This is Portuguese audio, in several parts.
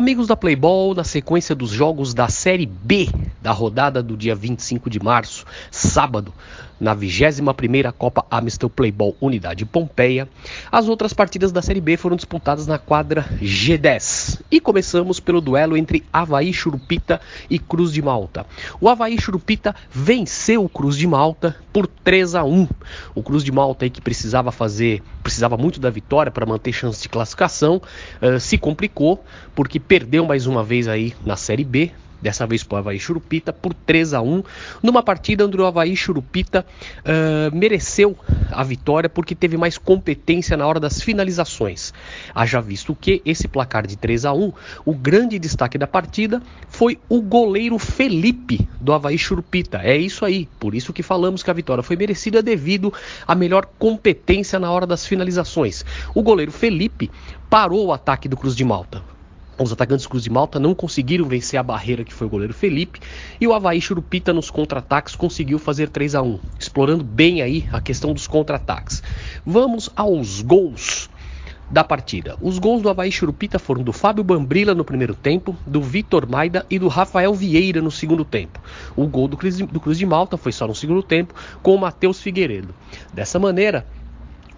Amigos da Playboy, na sequência dos jogos da Série B da rodada do dia 25 de março, sábado, na 21ª Copa Amistel Playball Unidade Pompeia. As outras partidas da Série B foram disputadas na quadra G10. E começamos pelo duelo entre Havaí Churupita e Cruz de Malta. O Havaí Churupita venceu o Cruz de Malta por 3 a 1. O Cruz de Malta aí que precisava fazer, precisava muito da vitória para manter chance de classificação, uh, se complicou porque perdeu mais uma vez aí na Série B, dessa vez para o Havaí Churupita, por 3 a 1 numa partida onde o Havaí Churupita uh, mereceu a vitória porque teve mais competência na hora das finalizações. Haja visto que esse placar de 3 a 1 o grande destaque da partida foi o goleiro Felipe do Havaí Churupita. É isso aí, por isso que falamos que a vitória foi merecida devido à melhor competência na hora das finalizações. O goleiro Felipe parou o ataque do Cruz de Malta. Os atacantes Cruz de Malta não conseguiram vencer a barreira que foi o goleiro Felipe e o Havaí Churupita nos contra-ataques conseguiu fazer 3 a 1 explorando bem aí a questão dos contra-ataques. Vamos aos gols da partida. Os gols do Havaí Churupita foram do Fábio Bambrila no primeiro tempo, do Vitor Maida e do Rafael Vieira no segundo tempo. O gol do Cruz de, Malta foi só no segundo tempo, com o Matheus Figueiredo. Dessa maneira,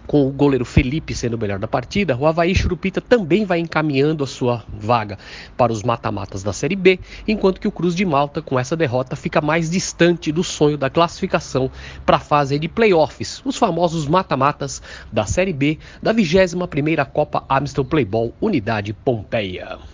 com o goleiro Felipe sendo o melhor da partida, o Havaí Churupita também vai encaminhando a sua vaga para os mata-matas da Série B, enquanto que o Cruz de Malta, com essa derrota, fica mais distante do sonho da classificação para a fase de playoffs, os famosos mata-matas da Série B da 21ª Copa Amstel Playball Unidade Pompeia.